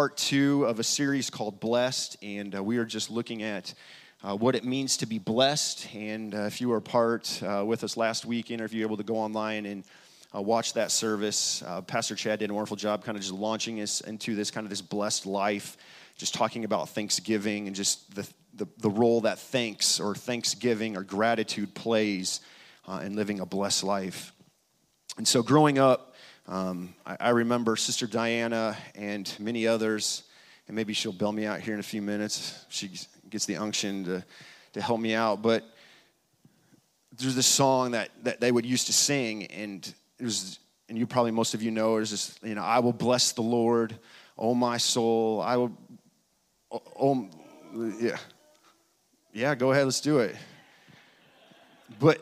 part two of a series called Blessed, and uh, we are just looking at uh, what it means to be blessed. And uh, if you were part uh, with us last weekend, or if you're able to go online and uh, watch that service, uh, Pastor Chad did a wonderful job kind of just launching us into this kind of this blessed life, just talking about Thanksgiving and just the, the, the role that thanks or Thanksgiving or gratitude plays in living a blessed life. And so growing up, um, I, I, remember Sister Diana and many others, and maybe she'll bail me out here in a few minutes. She gets the unction to, to help me out. But there's this song that, that they would used to sing, and it was, and you probably most of you know, is this, you know, I will bless the Lord, oh my soul. I will, oh, oh yeah. Yeah, go ahead, let's do it. But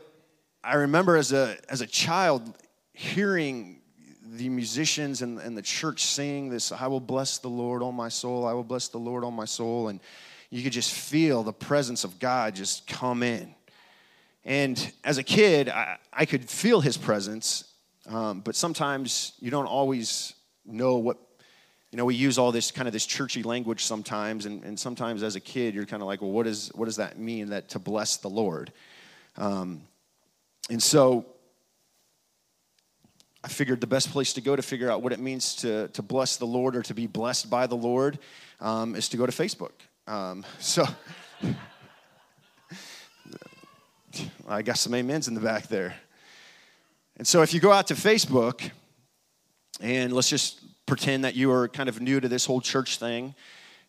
I remember as a, as a child hearing the musicians and, and the church sing this, I will bless the Lord, all my soul, I will bless the Lord, all my soul. And you could just feel the presence of God just come in. And as a kid, I, I could feel his presence, um, but sometimes you don't always know what, you know, we use all this kind of this churchy language sometimes, and, and sometimes as a kid, you're kind of like, well, what, is, what does that mean, that to bless the Lord? Um, and so I figured the best place to go to figure out what it means to, to bless the Lord or to be blessed by the Lord um, is to go to Facebook. Um, so I got some amens in the back there. And so if you go out to Facebook, and let's just pretend that you are kind of new to this whole church thing,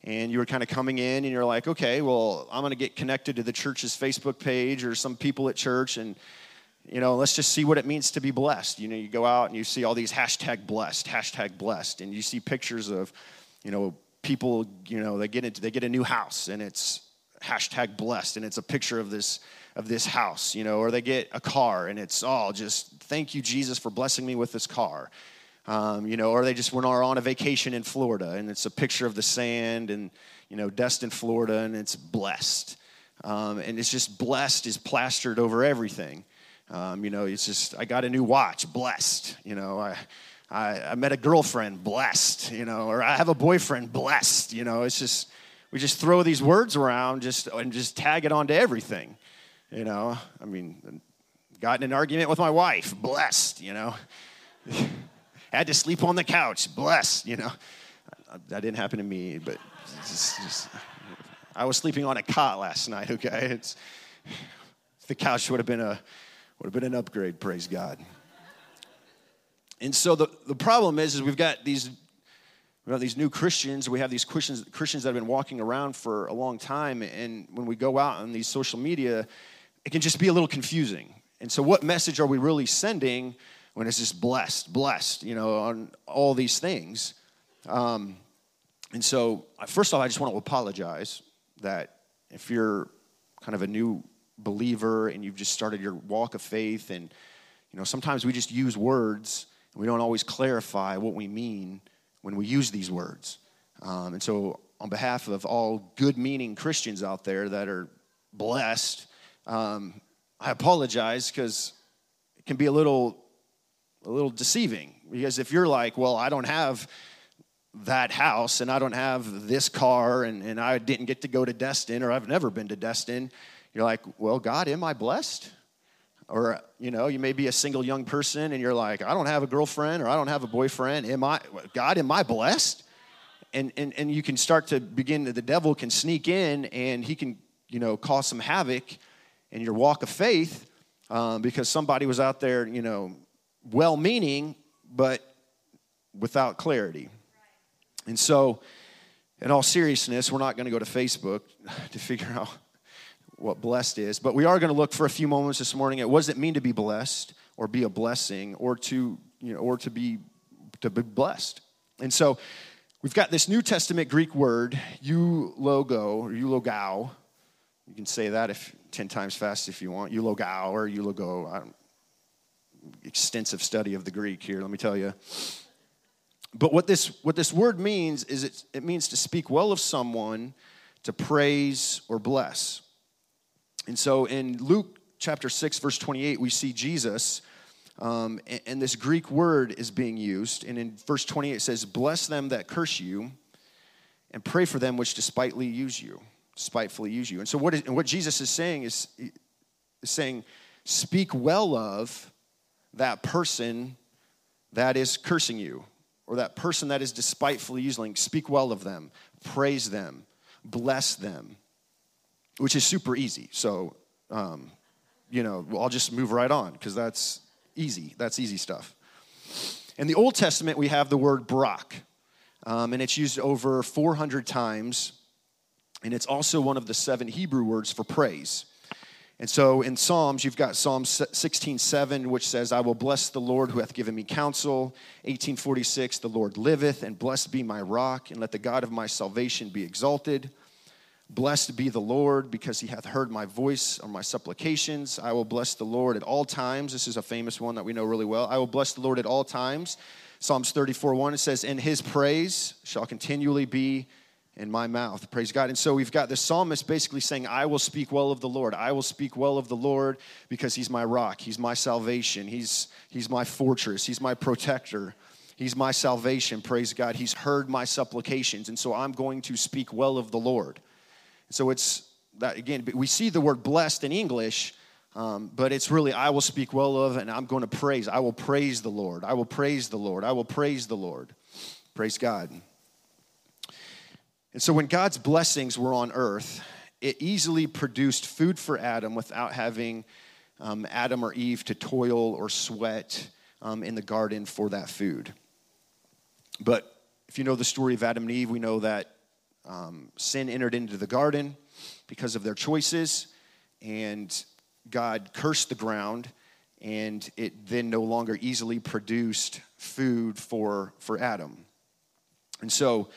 and you were kind of coming in and you're like, okay, well, I'm going to get connected to the church's Facebook page or some people at church, and you know, let's just see what it means to be blessed. You know, you go out and you see all these hashtag blessed, hashtag blessed, and you see pictures of, you know, people, you know, they get into they get a new house and it's hashtag blessed and it's a picture of this of this house, you know, or they get a car and it's all just thank you Jesus for blessing me with this car. Um, you know, or they just went on a vacation in Florida and it's a picture of the sand and you know dust in Florida, and it's blessed. Um, and it's just blessed is plastered over everything. Um, you know, it's just, I got a new watch, blessed. You know, I, I, I, met a girlfriend, blessed, you know, or I have a boyfriend, blessed. You know, it's just, we just throw these words around just, and just tag it onto everything. You know, I mean, got in an argument with my wife, blessed, you know. Had to sleep on the couch, blessed, you know. That didn't happen to me, but just, just, I was sleeping on a cot last night, okay? It's, the couch would have been a, would have been an upgrade, praise God. And so the, the problem is, is we've got these we have these new Christians, we have these Christians, Christians that have been walking around for a long time, and when we go out on these social media, it can just be a little confusing. And so, what message are we really sending when it's just blessed, blessed, you know, on all these things? Um, and so, first off, I just want to apologize that if you're kind of a new believer and you've just started your walk of faith and you know sometimes we just use words and we don't always clarify what we mean when we use these words. Um, and so on behalf of all good meaning christians out there that are blessed um, i apologize because it can be a little a little deceiving because if you're like well i don't have that house and i don't have this car and, and i didn't get to go to destin or i've never been to destin you're like, well, God, am I blessed? Or, you know, you may be a single young person and you're like, I don't have a girlfriend or I don't have a boyfriend. Am I, God, am I blessed? And, and, and you can start to begin, the devil can sneak in and he can, you know, cause some havoc in your walk of faith um, because somebody was out there, you know, well meaning, but without clarity. And so, in all seriousness, we're not going to go to Facebook to figure out what blessed is, but we are going to look for a few moments this morning at what does it mean to be blessed or be a blessing or to, you know, or to be to be blessed. And so we've got this New Testament Greek word, eulogo or eulogao. You can say that if 10 times fast if you want, eulogao or eulogo. extensive study of the Greek here, let me tell you. But what this, what this word means is it, it means to speak well of someone, to praise or bless. And so in Luke chapter 6, verse 28, we see Jesus, um, and, and, this Greek word is being used. And in verse 28, it says, Bless them that curse you, and pray for them which despitefully use you, spitefully use you. And so what is, and what Jesus is saying is, is saying, speak well of that person that is cursing you, or that person that is despitefully using. Speak well of them, praise them, bless them, which is super easy. So, um, you know, I'll just move right on because that's easy. That's easy stuff. In the Old Testament, we have the word barak, um, and it's used over 400 times, and it's also one of the seven Hebrew words for praise. And so in Psalms, you've got Psalm 16, 7, which says, I will bless the Lord who hath given me counsel. 1846, the Lord liveth, and blessed be my rock, and let the God of my salvation be exalted. Blessed be the Lord, because he hath heard my voice or my supplications. I will bless the Lord at all times. This is a famous one that we know really well. I will bless the Lord at all times. Psalms 34, 1, it says, And his praise shall continually be in my mouth. Praise God. And so we've got the psalmist basically saying, I will speak well of the Lord. I will speak well of the Lord because he's my rock. He's my salvation. He's, he's my fortress. He's my protector. He's my salvation. Praise God. He's heard my supplications. And so I'm going to speak well of the Lord. So it's that again, we see the word blessed in English. Um, but it's really, I will speak well of, and I'm going to praise. I will praise the Lord. I will praise the Lord. I will praise the Lord. Praise God. And so when God's blessings were on earth, it easily produced food for Adam without having um, Adam or Eve to toil or sweat um, in the garden for that food. But if you know the story of Adam and Eve, we know that um, sin entered into the garden because of their choices, and God cursed the ground, and it then no longer easily produced food for, for Adam. And so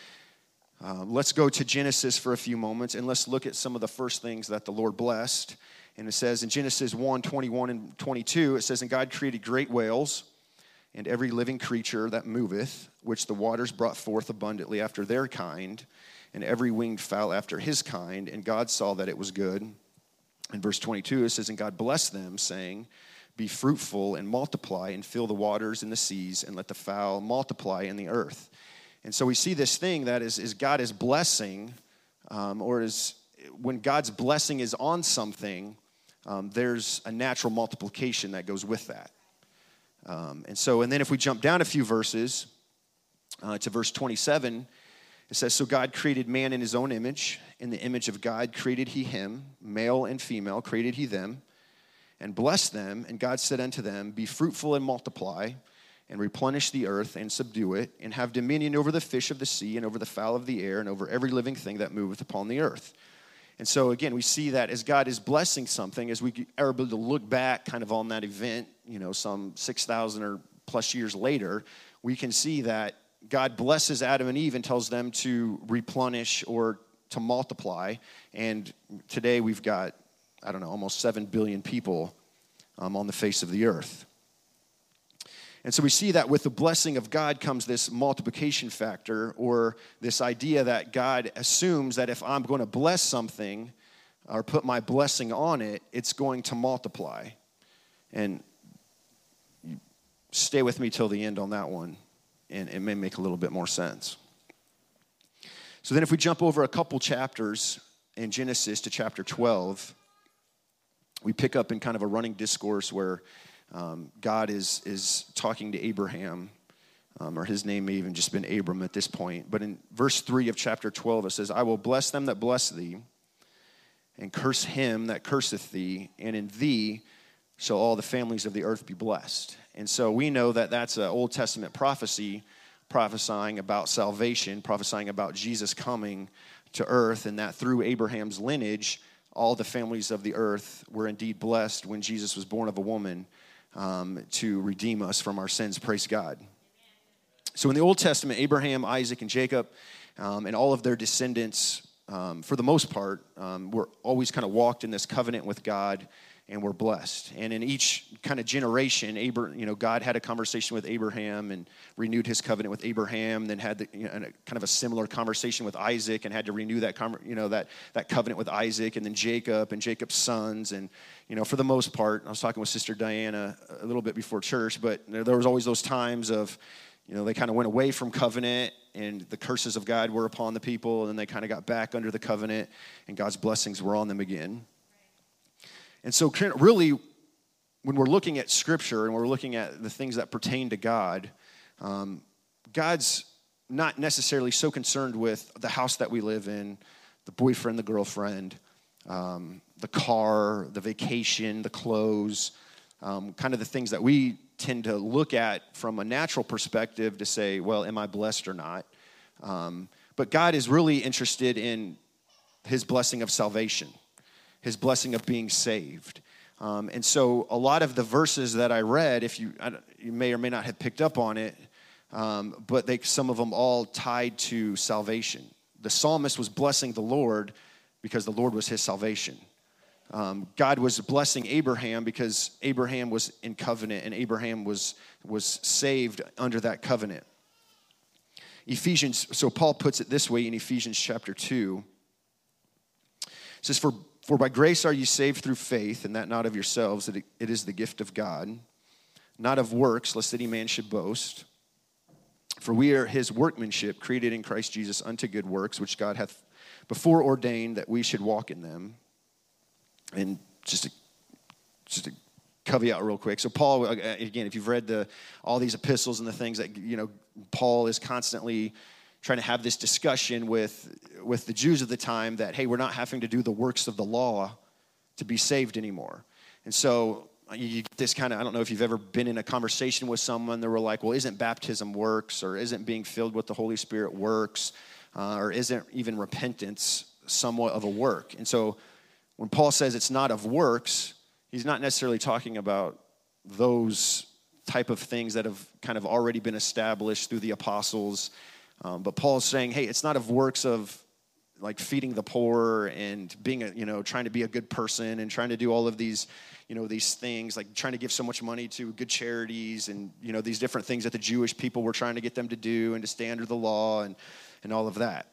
uh, let's go to Genesis for a few moments and let's look at some of the first things that the Lord blessed. And it says in Genesis 1 21 and 22, it says, And God created great whales and every living creature that moveth, which the waters brought forth abundantly after their kind, and every winged fowl after his kind. And God saw that it was good. In verse 22, it says, And God blessed them, saying, Be fruitful and multiply, and fill the waters and the seas, and let the fowl multiply in the earth. And so we see this thing that is, is God is blessing, um, or is when God's blessing is on something, um, there's a natural multiplication that goes with that. Um, and so, and then if we jump down a few verses uh, to verse 27, it says, So God created man in his own image. In the image of God created he him, male and female created he them, and blessed them. And God said unto them, Be fruitful and multiply and replenish the earth and subdue it, and have dominion over the fish of the sea, and over the fowl of the air, and over every living thing that moveth upon the earth. And so, again, we see that as God is blessing something, as we are able to look back kind of on that event, you know, some 6,000 or plus years later, we can see that God blesses Adam and Eve and tells them to replenish or to multiply. And today we've got, I don't know, almost 7 billion people um, on the face of the earth. And so we see that with the blessing of God comes this multiplication factor, or this idea that God assumes that if I'm going to bless something or put my blessing on it, it's going to multiply. And stay with me till the end on that one, and it may make a little bit more sense. So then, if we jump over a couple chapters in Genesis to chapter 12, we pick up in kind of a running discourse where um, God is, is talking to Abraham, um, or his name may even just been Abram at this point. But in verse 3 of chapter 12, it says, I will bless them that bless thee, and curse him that curseth thee, and in thee shall all the families of the earth be blessed. And so we know that that's an Old Testament prophecy prophesying about salvation, prophesying about Jesus coming to earth, and that through Abraham's lineage, all the families of the earth were indeed blessed when Jesus was born of a woman um, to redeem us from our sins. Praise God. So in the Old Testament, Abraham, Isaac, and Jacob, um, and all of their descendants, um, for the most part, um, were always kind of walked in this covenant with God and we're blessed. And in each kind of generation, Abraham, you know, God had a conversation with Abraham and renewed his covenant with Abraham. Then had the, you know, kind of a similar conversation with Isaac and had to renew that, you know, that that covenant with Isaac. And then Jacob and Jacob's sons. And you know, for the most part, I was talking with Sister Diana a little bit before church, but there was always those times of you know, they kind of went away from covenant and the curses of God were upon the people, and then they kind of got back under the covenant, and God's blessings were on them again. And so, really, when we're looking at Scripture and we're looking at the things that pertain to God, um, God's not necessarily so concerned with the house that we live in, the boyfriend, the girlfriend, um, the car, the vacation, the clothes, um, kind of the things that we tend to look at from a natural perspective to say, well, am I blessed or not? Um, but God is really interested in his blessing of salvation, his blessing of being saved. Um, and so, a lot of the verses that I read, if you, you may or may not have picked up on it, um, but they, some of them all tied to salvation. The psalmist was blessing the Lord because the Lord was his salvation. Um, God was blessing Abraham because Abraham was in covenant and Abraham was, was saved under that covenant. Ephesians, so Paul puts it this way in Ephesians chapter 2. It says, For, for by grace are you saved through faith, and that not of yourselves, it is the gift of God, not of works, lest any man should boast. For we are his workmanship, created in Christ Jesus unto good works, which God hath before ordained that we should walk in them. And just to, just to caveat real quick. So Paul, uh, again, if you've read the all these epistles and the things that you know, Paul is constantly trying to have this discussion with with the Jews of the time that hey, we're not having to do the works of the law to be saved anymore. And so uh, you get this kind of i don't know if you've ever been in a conversation with someone that were like well isn't baptism works or isn't being filled with the holy spirit works uh, or isn't even repentance somewhat of a work and so when paul says it's not of works he's not necessarily talking about those type of things that have kind of already been established through the apostles um, but paul's saying hey it's not of works of like feeding the poor and being a you know trying to be a good person and trying to do all of these you know these things like trying to give so much money to good charities and you know these different things that the jewish people were trying to get them to do and to stay under the law and and all of that.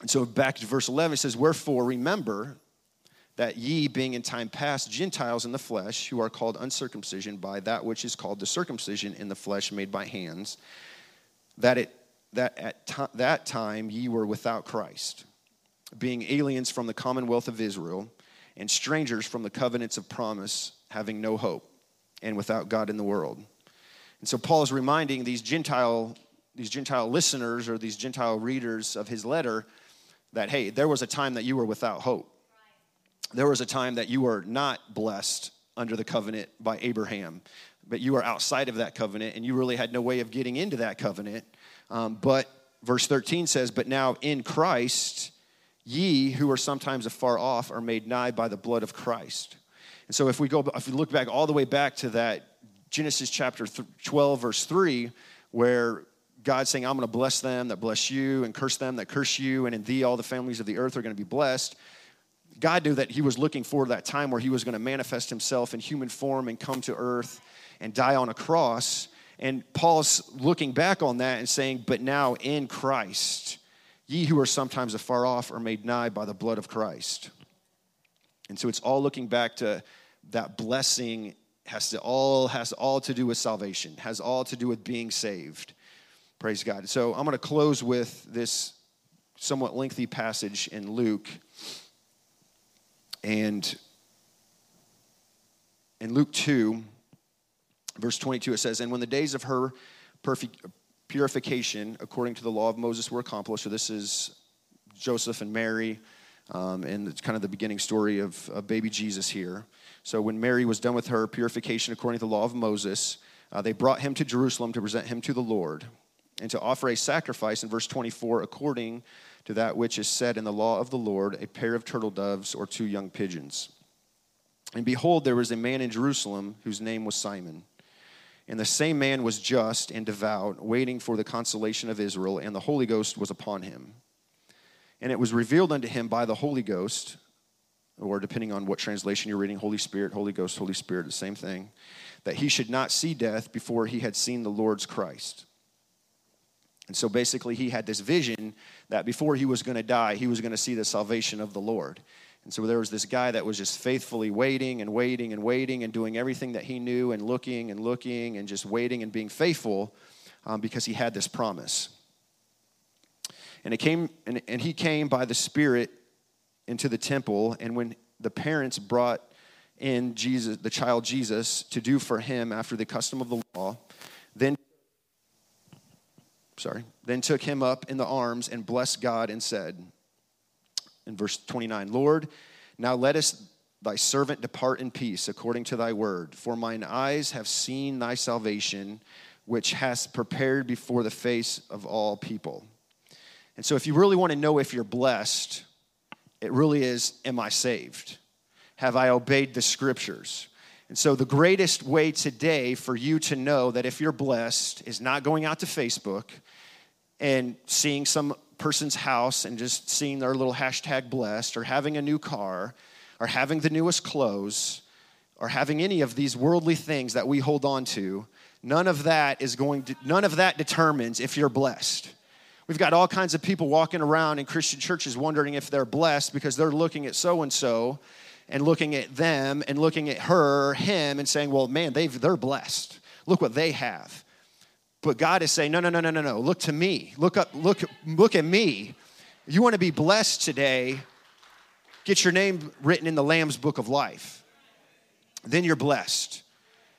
And so back to verse 11 it says wherefore remember that ye being in time past gentiles in the flesh who are called uncircumcision by that which is called the circumcision in the flesh made by hands that it that at t- that time ye were without christ being aliens from the commonwealth of Israel and strangers from the covenants of promise, having no hope and without God in the world. And so Paul is reminding these Gentile, these Gentile listeners or these Gentile readers of his letter that, hey, there was a time that you were without hope. There was a time that you were not blessed under the covenant by Abraham, but you were outside of that covenant and you really had no way of getting into that covenant. Um, but verse 13 says, But now in Christ, Ye who are sometimes afar off are made nigh by the blood of Christ. And so if we go, if we look back all the way back to that Genesis chapter 12, verse 3, where God's saying, I'm going to bless them that bless you and curse them that curse you, and in thee all the families of the earth are going to be blessed. God knew that he was looking for that time where he was going to manifest himself in human form and come to earth and die on a cross. And Paul's looking back on that and saying, But now in Christ, Ye who are sometimes afar off are made nigh by the blood of Christ. And so it's all looking back to that blessing has to all has all to do with salvation, has all to do with being saved. Praise God. So I'm going to close with this somewhat lengthy passage in Luke. And in Luke 2, verse 22, it says, And when the days of her purification according to the law of Moses were accomplished. So this is Joseph and Mary, um, and it's kind of the beginning story of, of, baby Jesus here. So when Mary was done with her purification according to the law of Moses, uh, they brought him to Jerusalem to present him to the Lord and to offer a sacrifice in verse 24 according to that which is said in the law of the Lord, a pair of turtle doves or two young pigeons. And behold, there was a man in Jerusalem whose name was Simon. And the same man was just and devout, waiting for the consolation of Israel, and the Holy Ghost was upon him. And it was revealed unto him by the Holy Ghost, or depending on what translation you're reading, Holy Spirit, Holy Ghost, Holy Spirit, the same thing, that he should not see death before he had seen the Lord's Christ. And so basically, he had this vision that before he was going to die, he was going to see the salvation of the Lord. And so there was this guy that was just faithfully waiting and waiting and waiting and doing everything that he knew and looking and looking and just waiting and being faithful um, because he had this promise. And, it came, and, and he came by the Spirit into the temple, and when the parents brought in Jesus, the child Jesus, to do for him after the custom of the law, then sorry, then took him up in the arms and blessed God and said, in verse 29, Lord, now let us thy servant depart in peace according to thy word. For mine eyes have seen thy salvation, which hast prepared before the face of all people. And so, if you really want to know if you're blessed, it really is Am I saved? Have I obeyed the scriptures? And so, the greatest way today for you to know that if you're blessed is not going out to Facebook and seeing some person's house and just seeing their little hashtag blessed or having a new car or having the newest clothes or having any of these worldly things that we hold on to, none of that is going to, none of that determines if you're blessed. We've got all kinds of people walking around in Christian churches wondering if they're blessed because they're looking at so and so and looking at them and looking at her, him, and saying, well, man, they've, they're blessed. Look what they have. But God is saying, no, no, no, no, no, no. Look to me. Look up, look, look at me. You want to be blessed today, get your name written in the Lamb's book of life. Then you're blessed.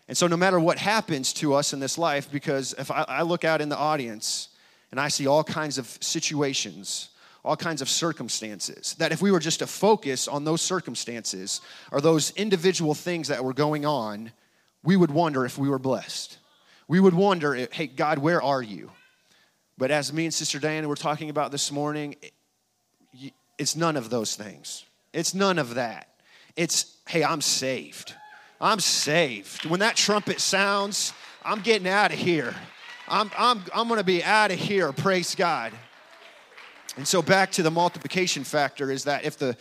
And so, no matter what happens to us in this life, because if I, I look out in the audience and I see all kinds of situations, all kinds of circumstances, that if we were just to focus on those circumstances or those individual things that were going on, we would wonder if we were blessed. We would wonder, eh, hey, God, where are you? But as me and Sister Diana were talking about this morning, eh, it's none of those things. It's none of that. It's, hey, I'm saved. I'm saved. When that trumpet sounds, I'm getting out of here. I'm, I'm, I'm going to be out of here. Praise God. And so, back to the multiplication factor is that if the,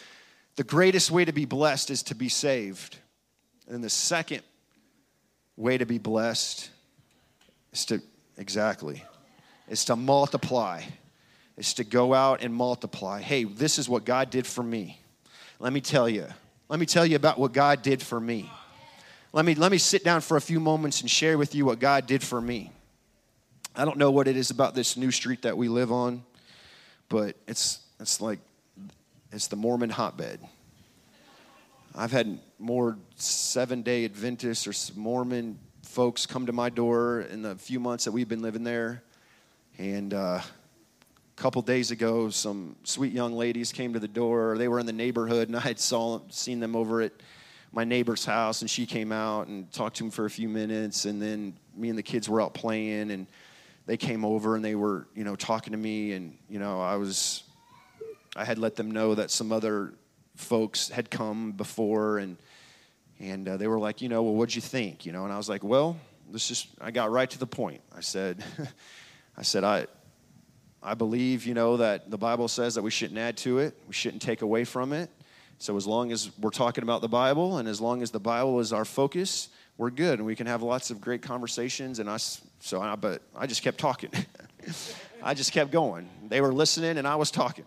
the greatest way to be blessed is to be saved, and the second way to be blessed is to, exactly, is to multiply, is to go out and multiply. Hey, this is what God did for me. Let me tell you. Let me tell you about what God did for me. Let me, let me sit down for a few moments and share with you what God did for me. I don't know what it is about this new street that we live on, but it's, it's like, it's the Mormon hotbed. I've had more seven day Adventists or Mormon folks come to my door in the few months that we've been living there. And uh, a couple days ago, some sweet young ladies came to the door. They were in the neighborhood, and I had saw, seen them over at my neighbor's house, and she came out and talked to them for a few minutes. And then me and the kids were out playing, and they came over and they were, you know, talking to me. And, you know, I was, I had let them know that some other folks had come before and and uh, they were like, you know, well, what'd you think? You know, and I was like, well, let's just, I got right to the point. I said, I said, I, I believe, you know, that the Bible says that we shouldn't add to it, we shouldn't take away from it. So as long as we're talking about the Bible and as long as the Bible is our focus, we're good and we can have lots of great conversations. And I, so I, but I just kept talking. I just kept going. They were listening and I was talking.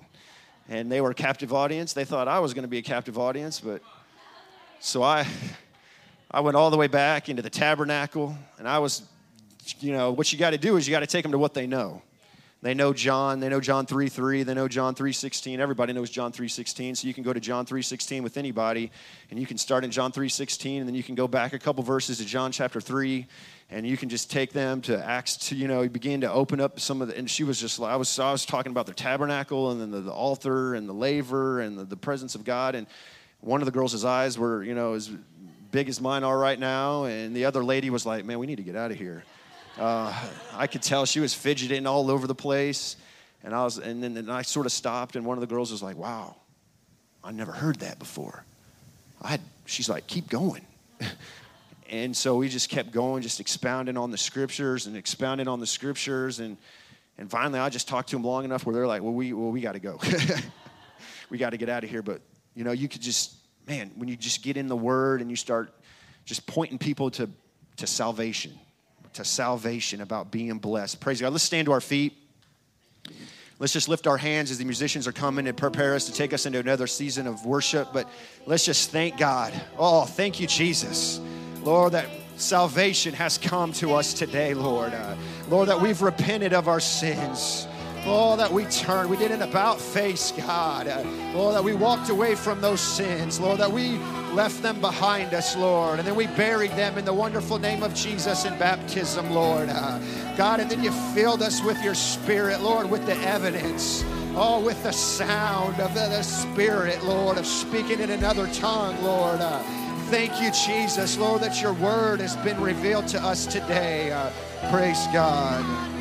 And they were a captive audience. They thought I was going to be a captive audience, but so I, I went all the way back into the tabernacle, and I was, you know, what you got to do is you got to take them to what they know. They know John, they know John 3 3, they know John 3 16. Everybody knows John 3 16. So you can go to John 3 16 with anybody, and you can start in John 3 16, and then you can go back a couple verses to John chapter 3, and you can just take them to Acts 2, you know, begin to open up some of the, and she was just, I was, I was talking about the tabernacle, and then the, the altar, and the laver, and the, the presence of God, and one of the girls' eyes were, you know, as big as mine are right now, and the other lady was like, "Man, we need to get out of here." Uh, I could tell she was fidgeting all over the place, and I was, and then and I sort of stopped, and one of the girls was like, "Wow, I never heard that before." I had, she's like, "Keep going." and so we just kept going, just expounding on the scriptures and expounding on the scriptures, and and finally I just talked to them long enough where they're like, "Well, we well we got to go." we got to get out of here. But you know, you could just, man, when you just get in the word and you start just pointing people to, to salvation, to salvation about being blessed. Praise God. Let's stand to our feet. Let's just lift our hands as the musicians are coming and prepare us to take us into another season of worship. But let's just thank God. Oh, thank you, Jesus. Lord, that salvation has come to us today, Lord. Uh, Lord, that we've repented of our sins. Oh, that we turned. We did an about face, God. Oh, that we walked away from those sins, Lord, that we left them behind us, Lord. And then we buried them in the wonderful name of Jesus in baptism, Lord. Uh, God, and then you filled us with your spirit, Lord, with the evidence. Oh, with the sound of the, the spirit, Lord, of speaking in another tongue, Lord. Uh, thank you, Jesus, Lord, that your word has been revealed to us today. Uh, praise God.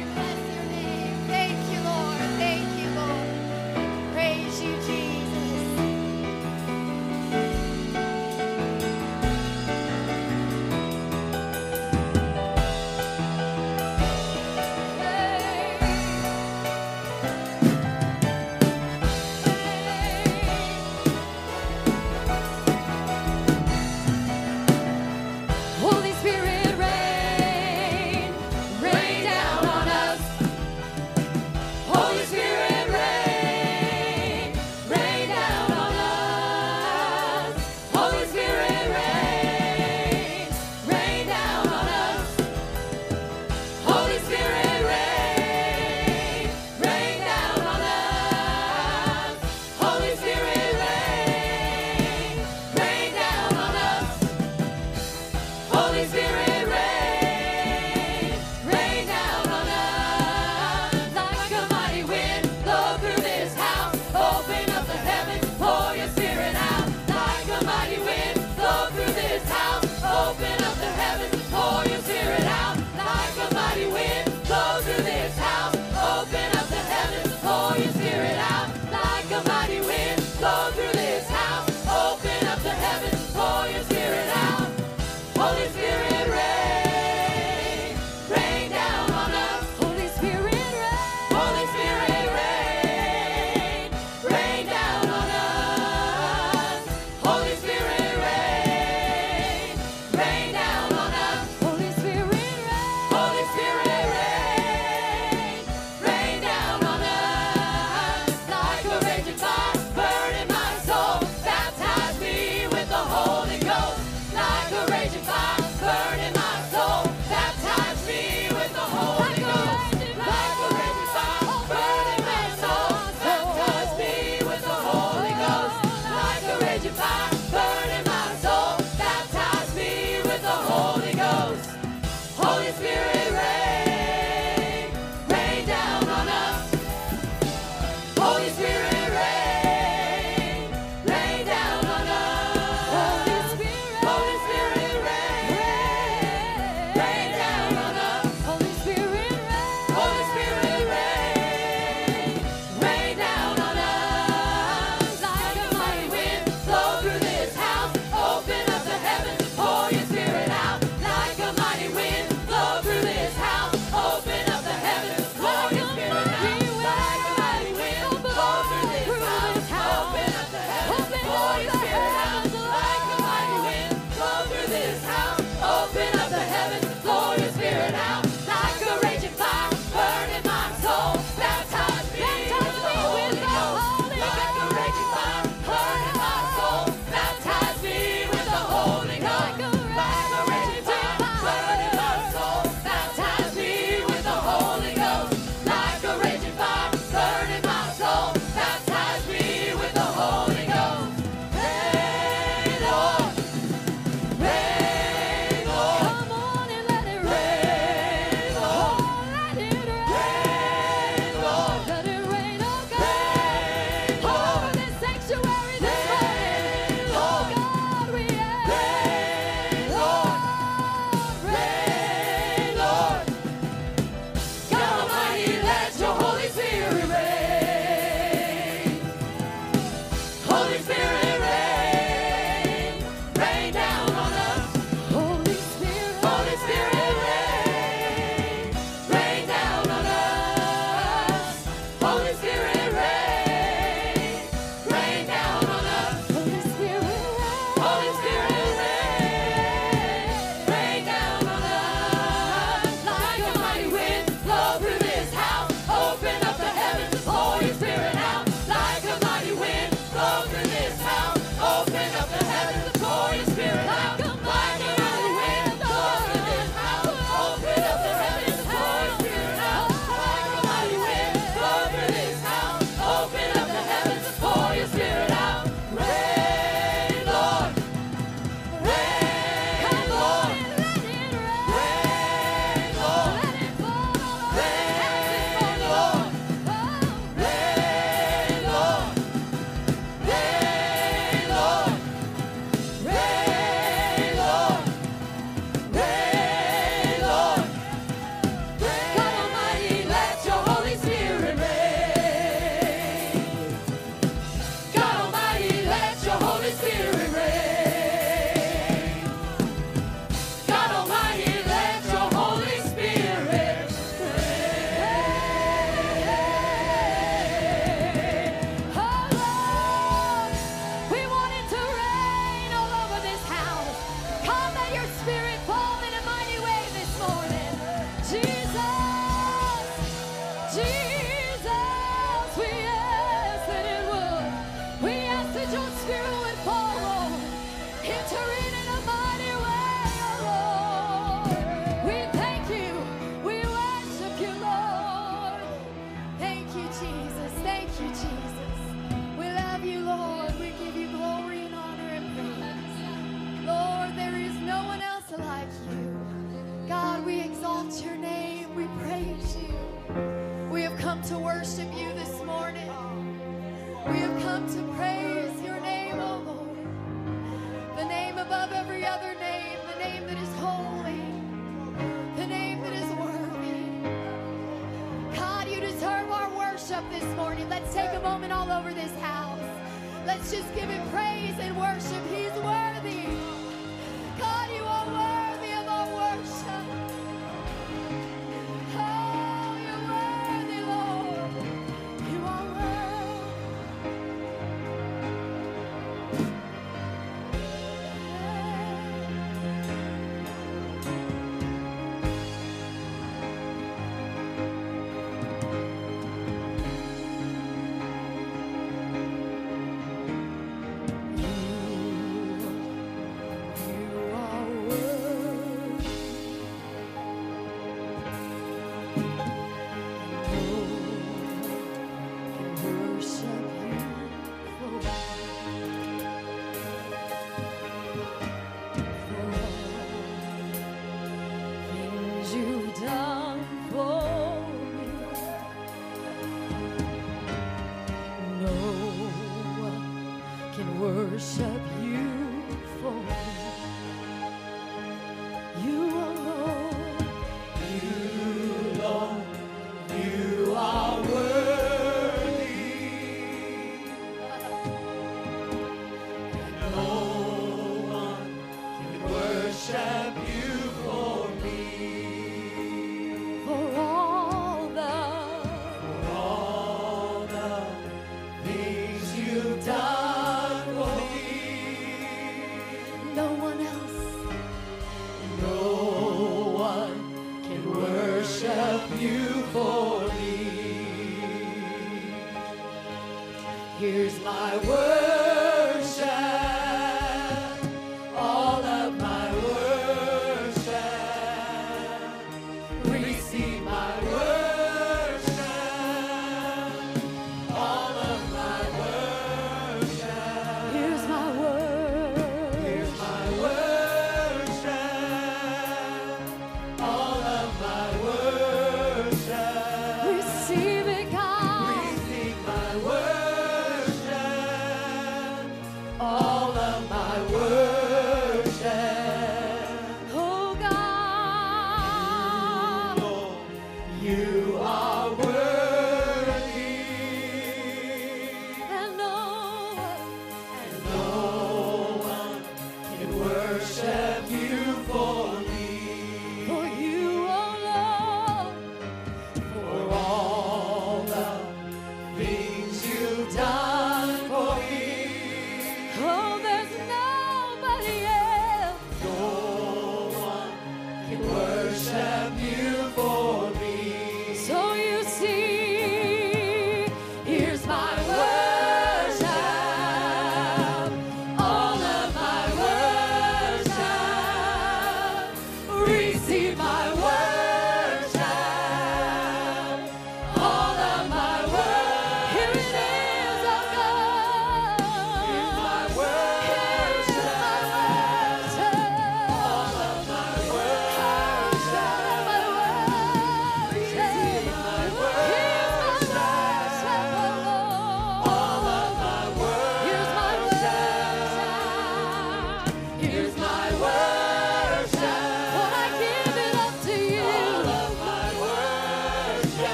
Worship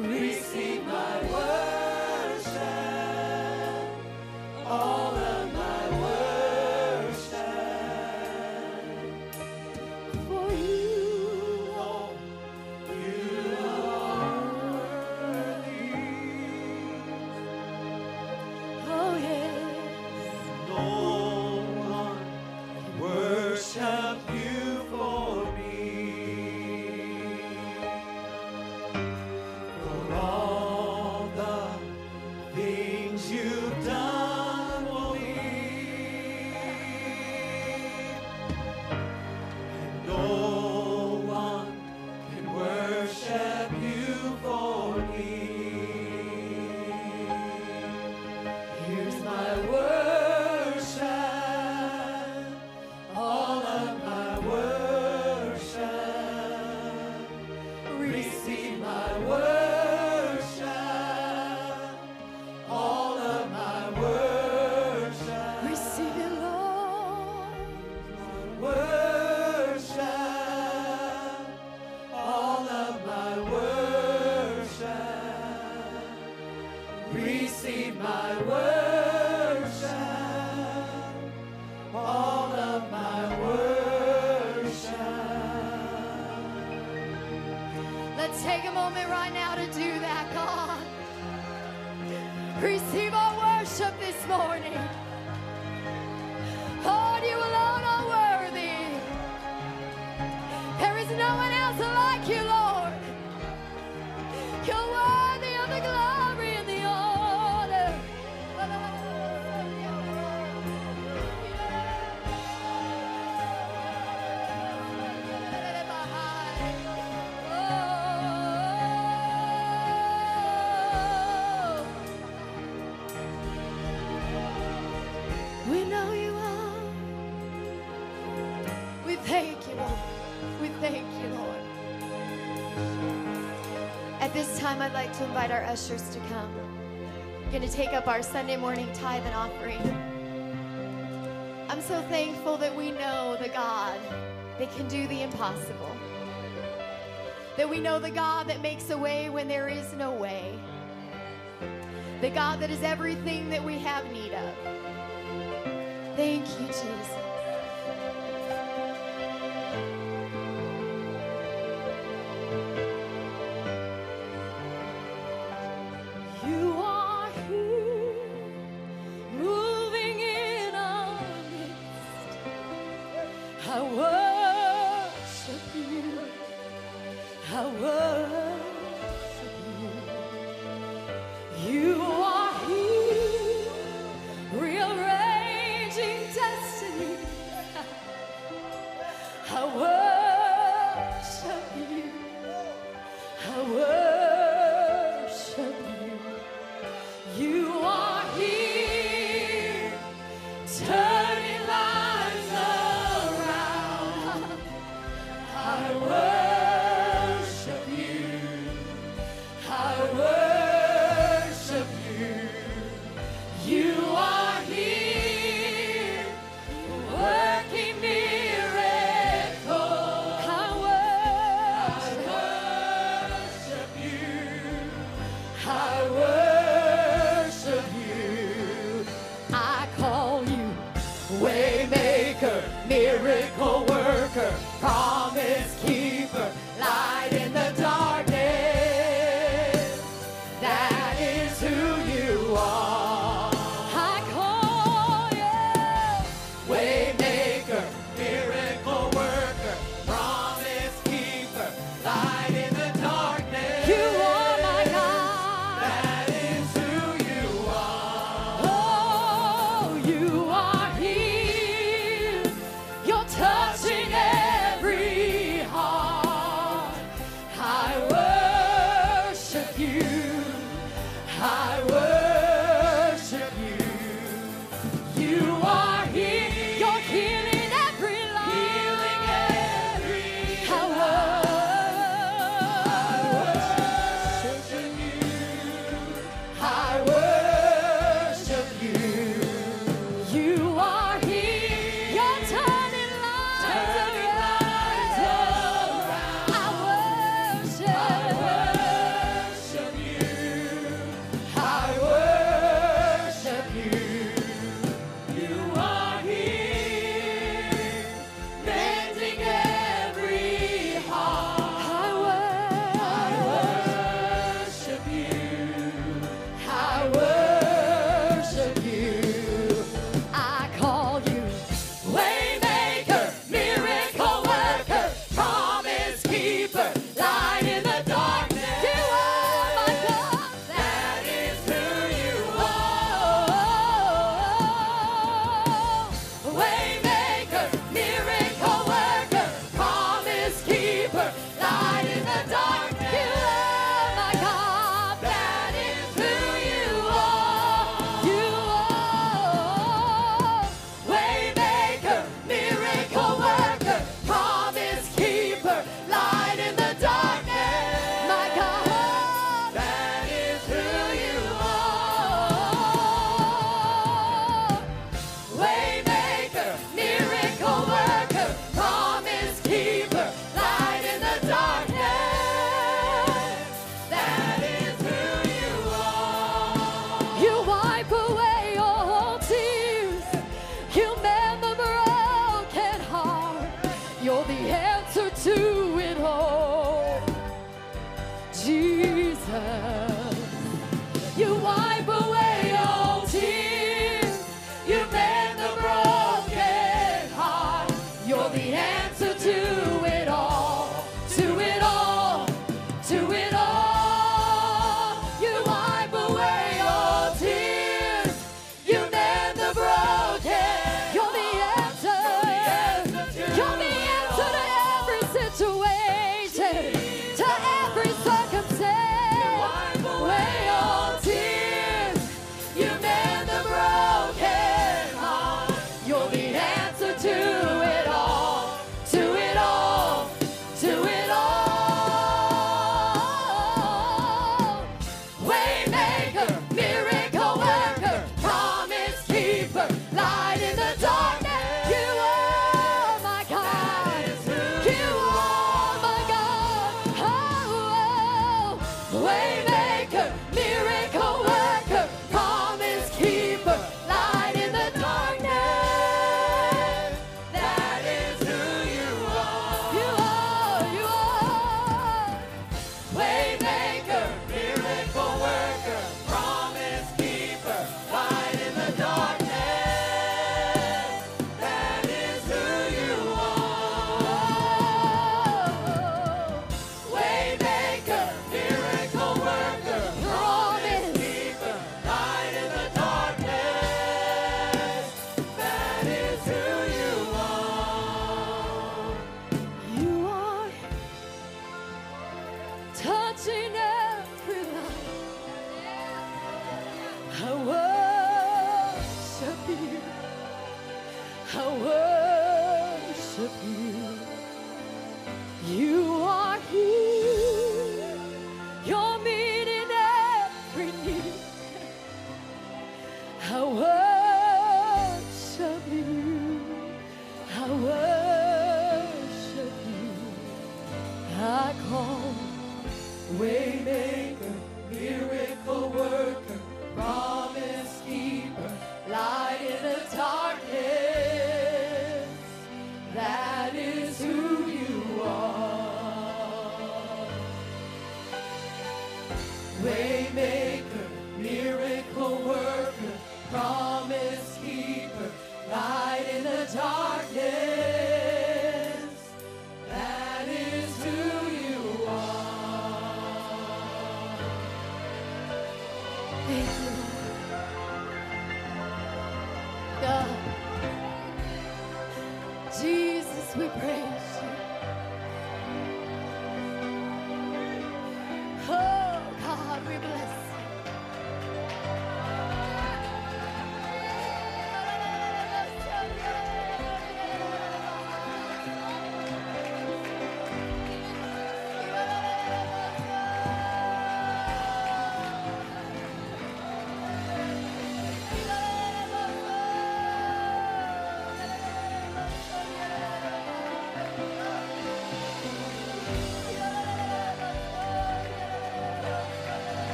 real. time, I'd like to invite our ushers to come. We're going to take up our Sunday morning tithe and offering. I'm so thankful that we know the God that can do the impossible, that we know the God that makes a way when there is no way, the God that is everything that we have need of. Thank you, Jesus.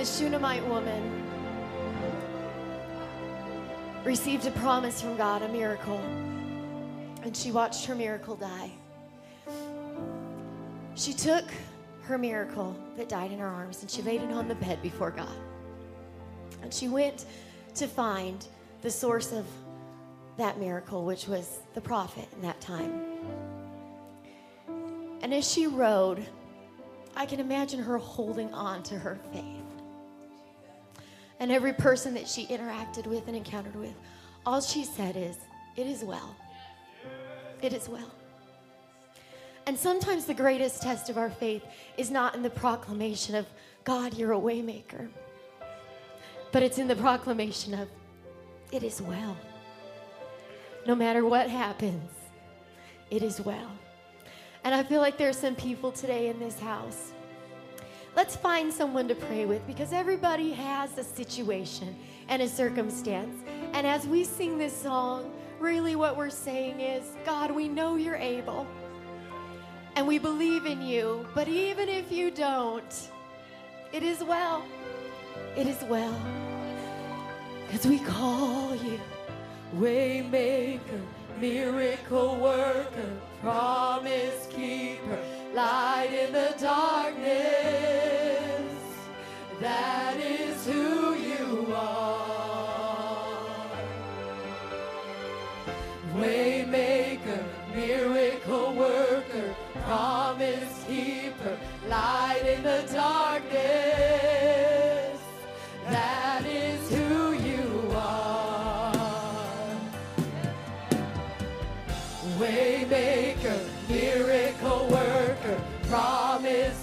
The Shunammite woman received a promise from God, a miracle, and she watched her miracle die. She took her miracle that died in her arms and she laid it on the bed before God. And she went to find the source of that miracle, which was the prophet in that time. And as she rode, I can imagine her holding on to her faith. And every person that she interacted with and encountered with, all she said is, It is well. It is well. And sometimes the greatest test of our faith is not in the proclamation of, God, you're a waymaker, but it's in the proclamation of, It is well. No matter what happens, it is well. And I feel like there are some people today in this house. Let's find someone to pray with because everybody has a situation and a circumstance. And as we sing this song, really what we're saying is God, we know you're able and we believe in you, but even if you don't, it is well. It is well. Because we call you Waymaker, miracle worker, promise keeper, light in the darkness. That is who you are. Waymaker, miracle worker, promise keeper, light in the darkness. promise.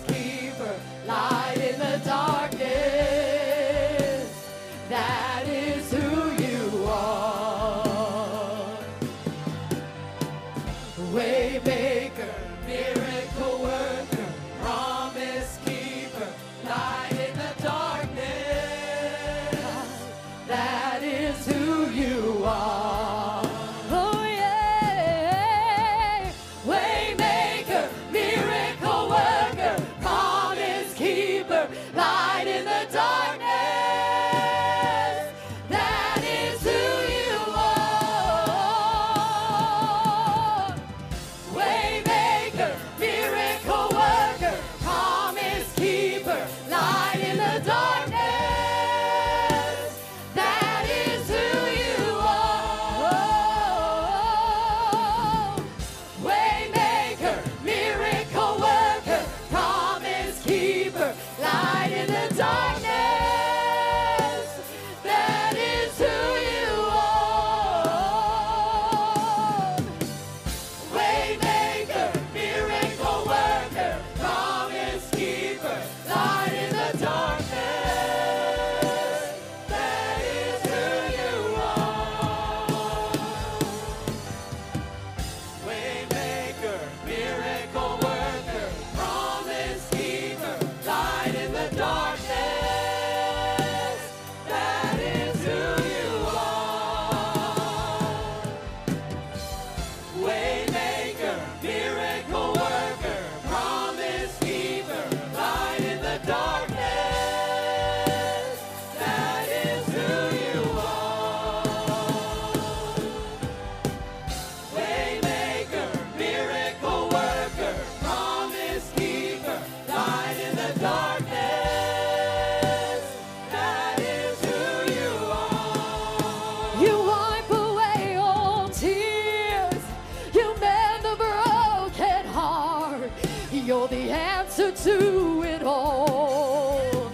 You're the answer to it all,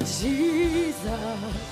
Jesus.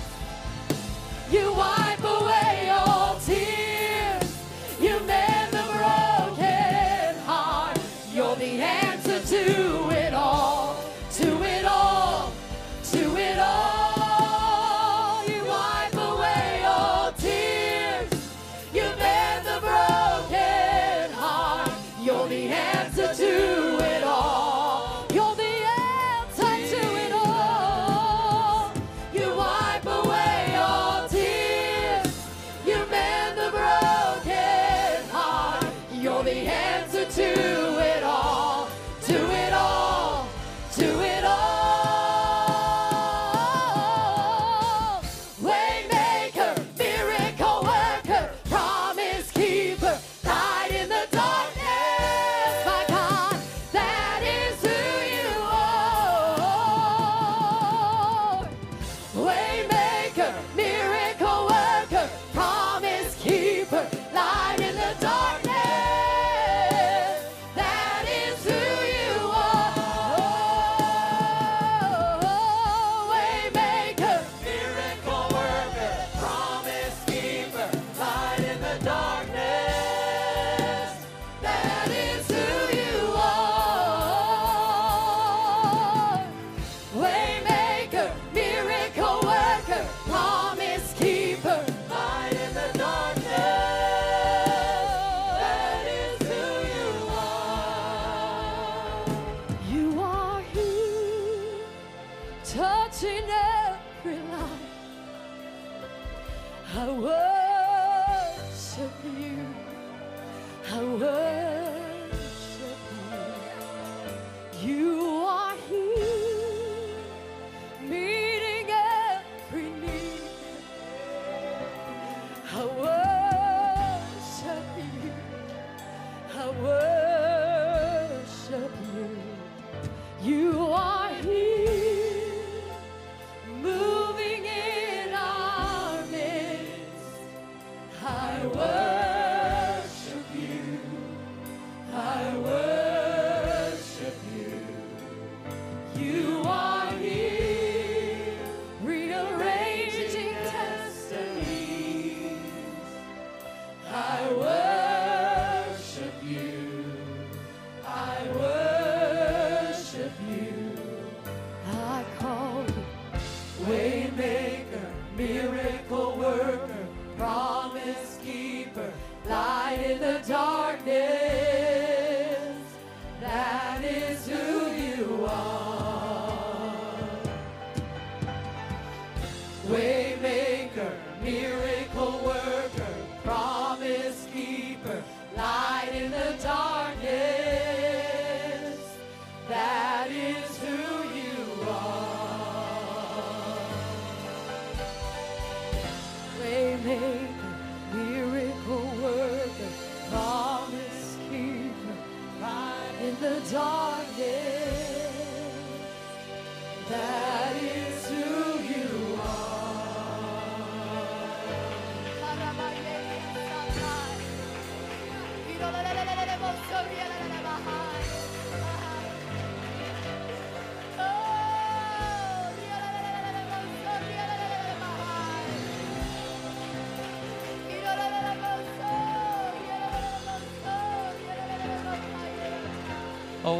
Touching every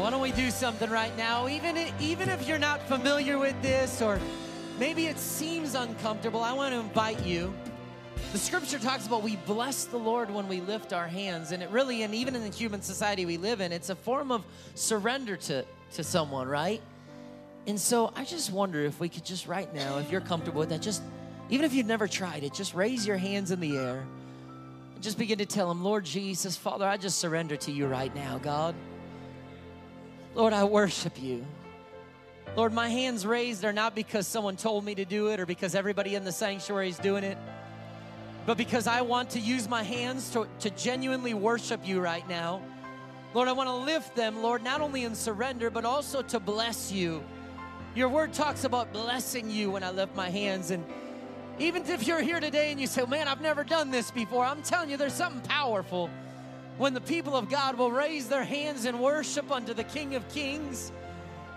why don't we do something right now? Even even if you're not familiar with this, or maybe it seems uncomfortable, I want to invite you. The scripture talks about we bless the Lord when we lift our hands, and it really, and even in the human society we live in, it's a form of surrender to to someone, right? And so I just wonder if we could just right now, if you're comfortable with that, just even if you've never tried it, just raise your hands in the air and just begin to tell him, Lord Jesus, Father, I just surrender to you right now, God. Lord, I worship you. Lord, my hands raised are not because someone told me to do it or because everybody in the sanctuary is doing it, but because I want to use my hands to, to genuinely worship you right now. Lord, I want to lift them, Lord, not only in surrender, but also to bless you. Your word talks about blessing you when I lift my hands. And even if you're here today and you say, man, I've never done this before, I'm telling you, there's something powerful when the people of God will raise their hands in worship unto the King of Kings.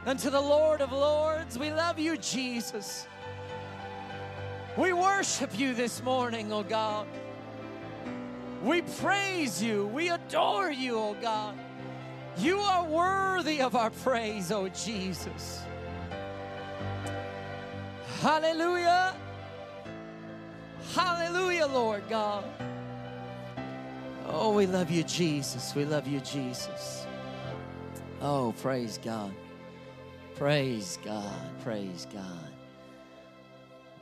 unto the Lord of Lords. We love you, Jesus. We worship you this morning, oh God. We praise you. We adore you, oh God. You are worthy of our praise, oh Jesus. Hallelujah. Hallelujah, Lord God. Oh, we love you, Jesus. We love you, Jesus. Oh, praise God. Praise God. Praise God.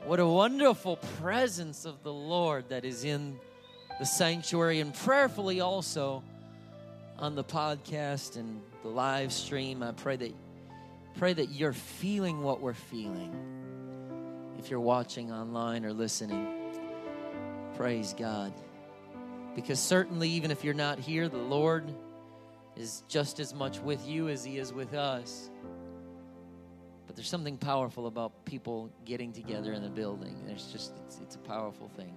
What a wonderful presence of the Lord that is in the sanctuary and prayerfully also on the podcast and the live stream. I pray that pray that you're feeling what we're feeling. If you're watching online or listening, praise God. Because certainly even if you're not here, the Lord is just as much with you as he is with us. But there's something powerful about people getting together in the building. There's just it's, it's a powerful thing.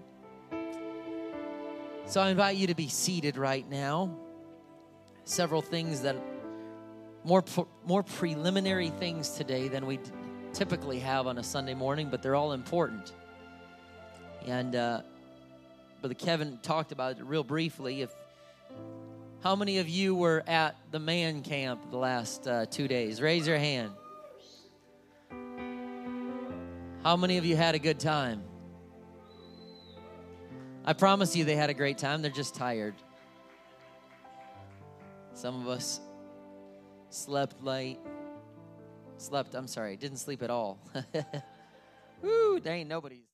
So I invite you to be seated right now. Several things that more more preliminary things today than we typically have on a Sunday morning, but they're all important. And uh, Brother Kevin talked about it real briefly. If how many of you were at the man camp the last uh, two days? Raise your hand. How many of you had a good time? I promise you they had a great time. They're just tired. Some of us slept late. Slept, I'm sorry, didn't sleep at all. Woo, ain't nobody's.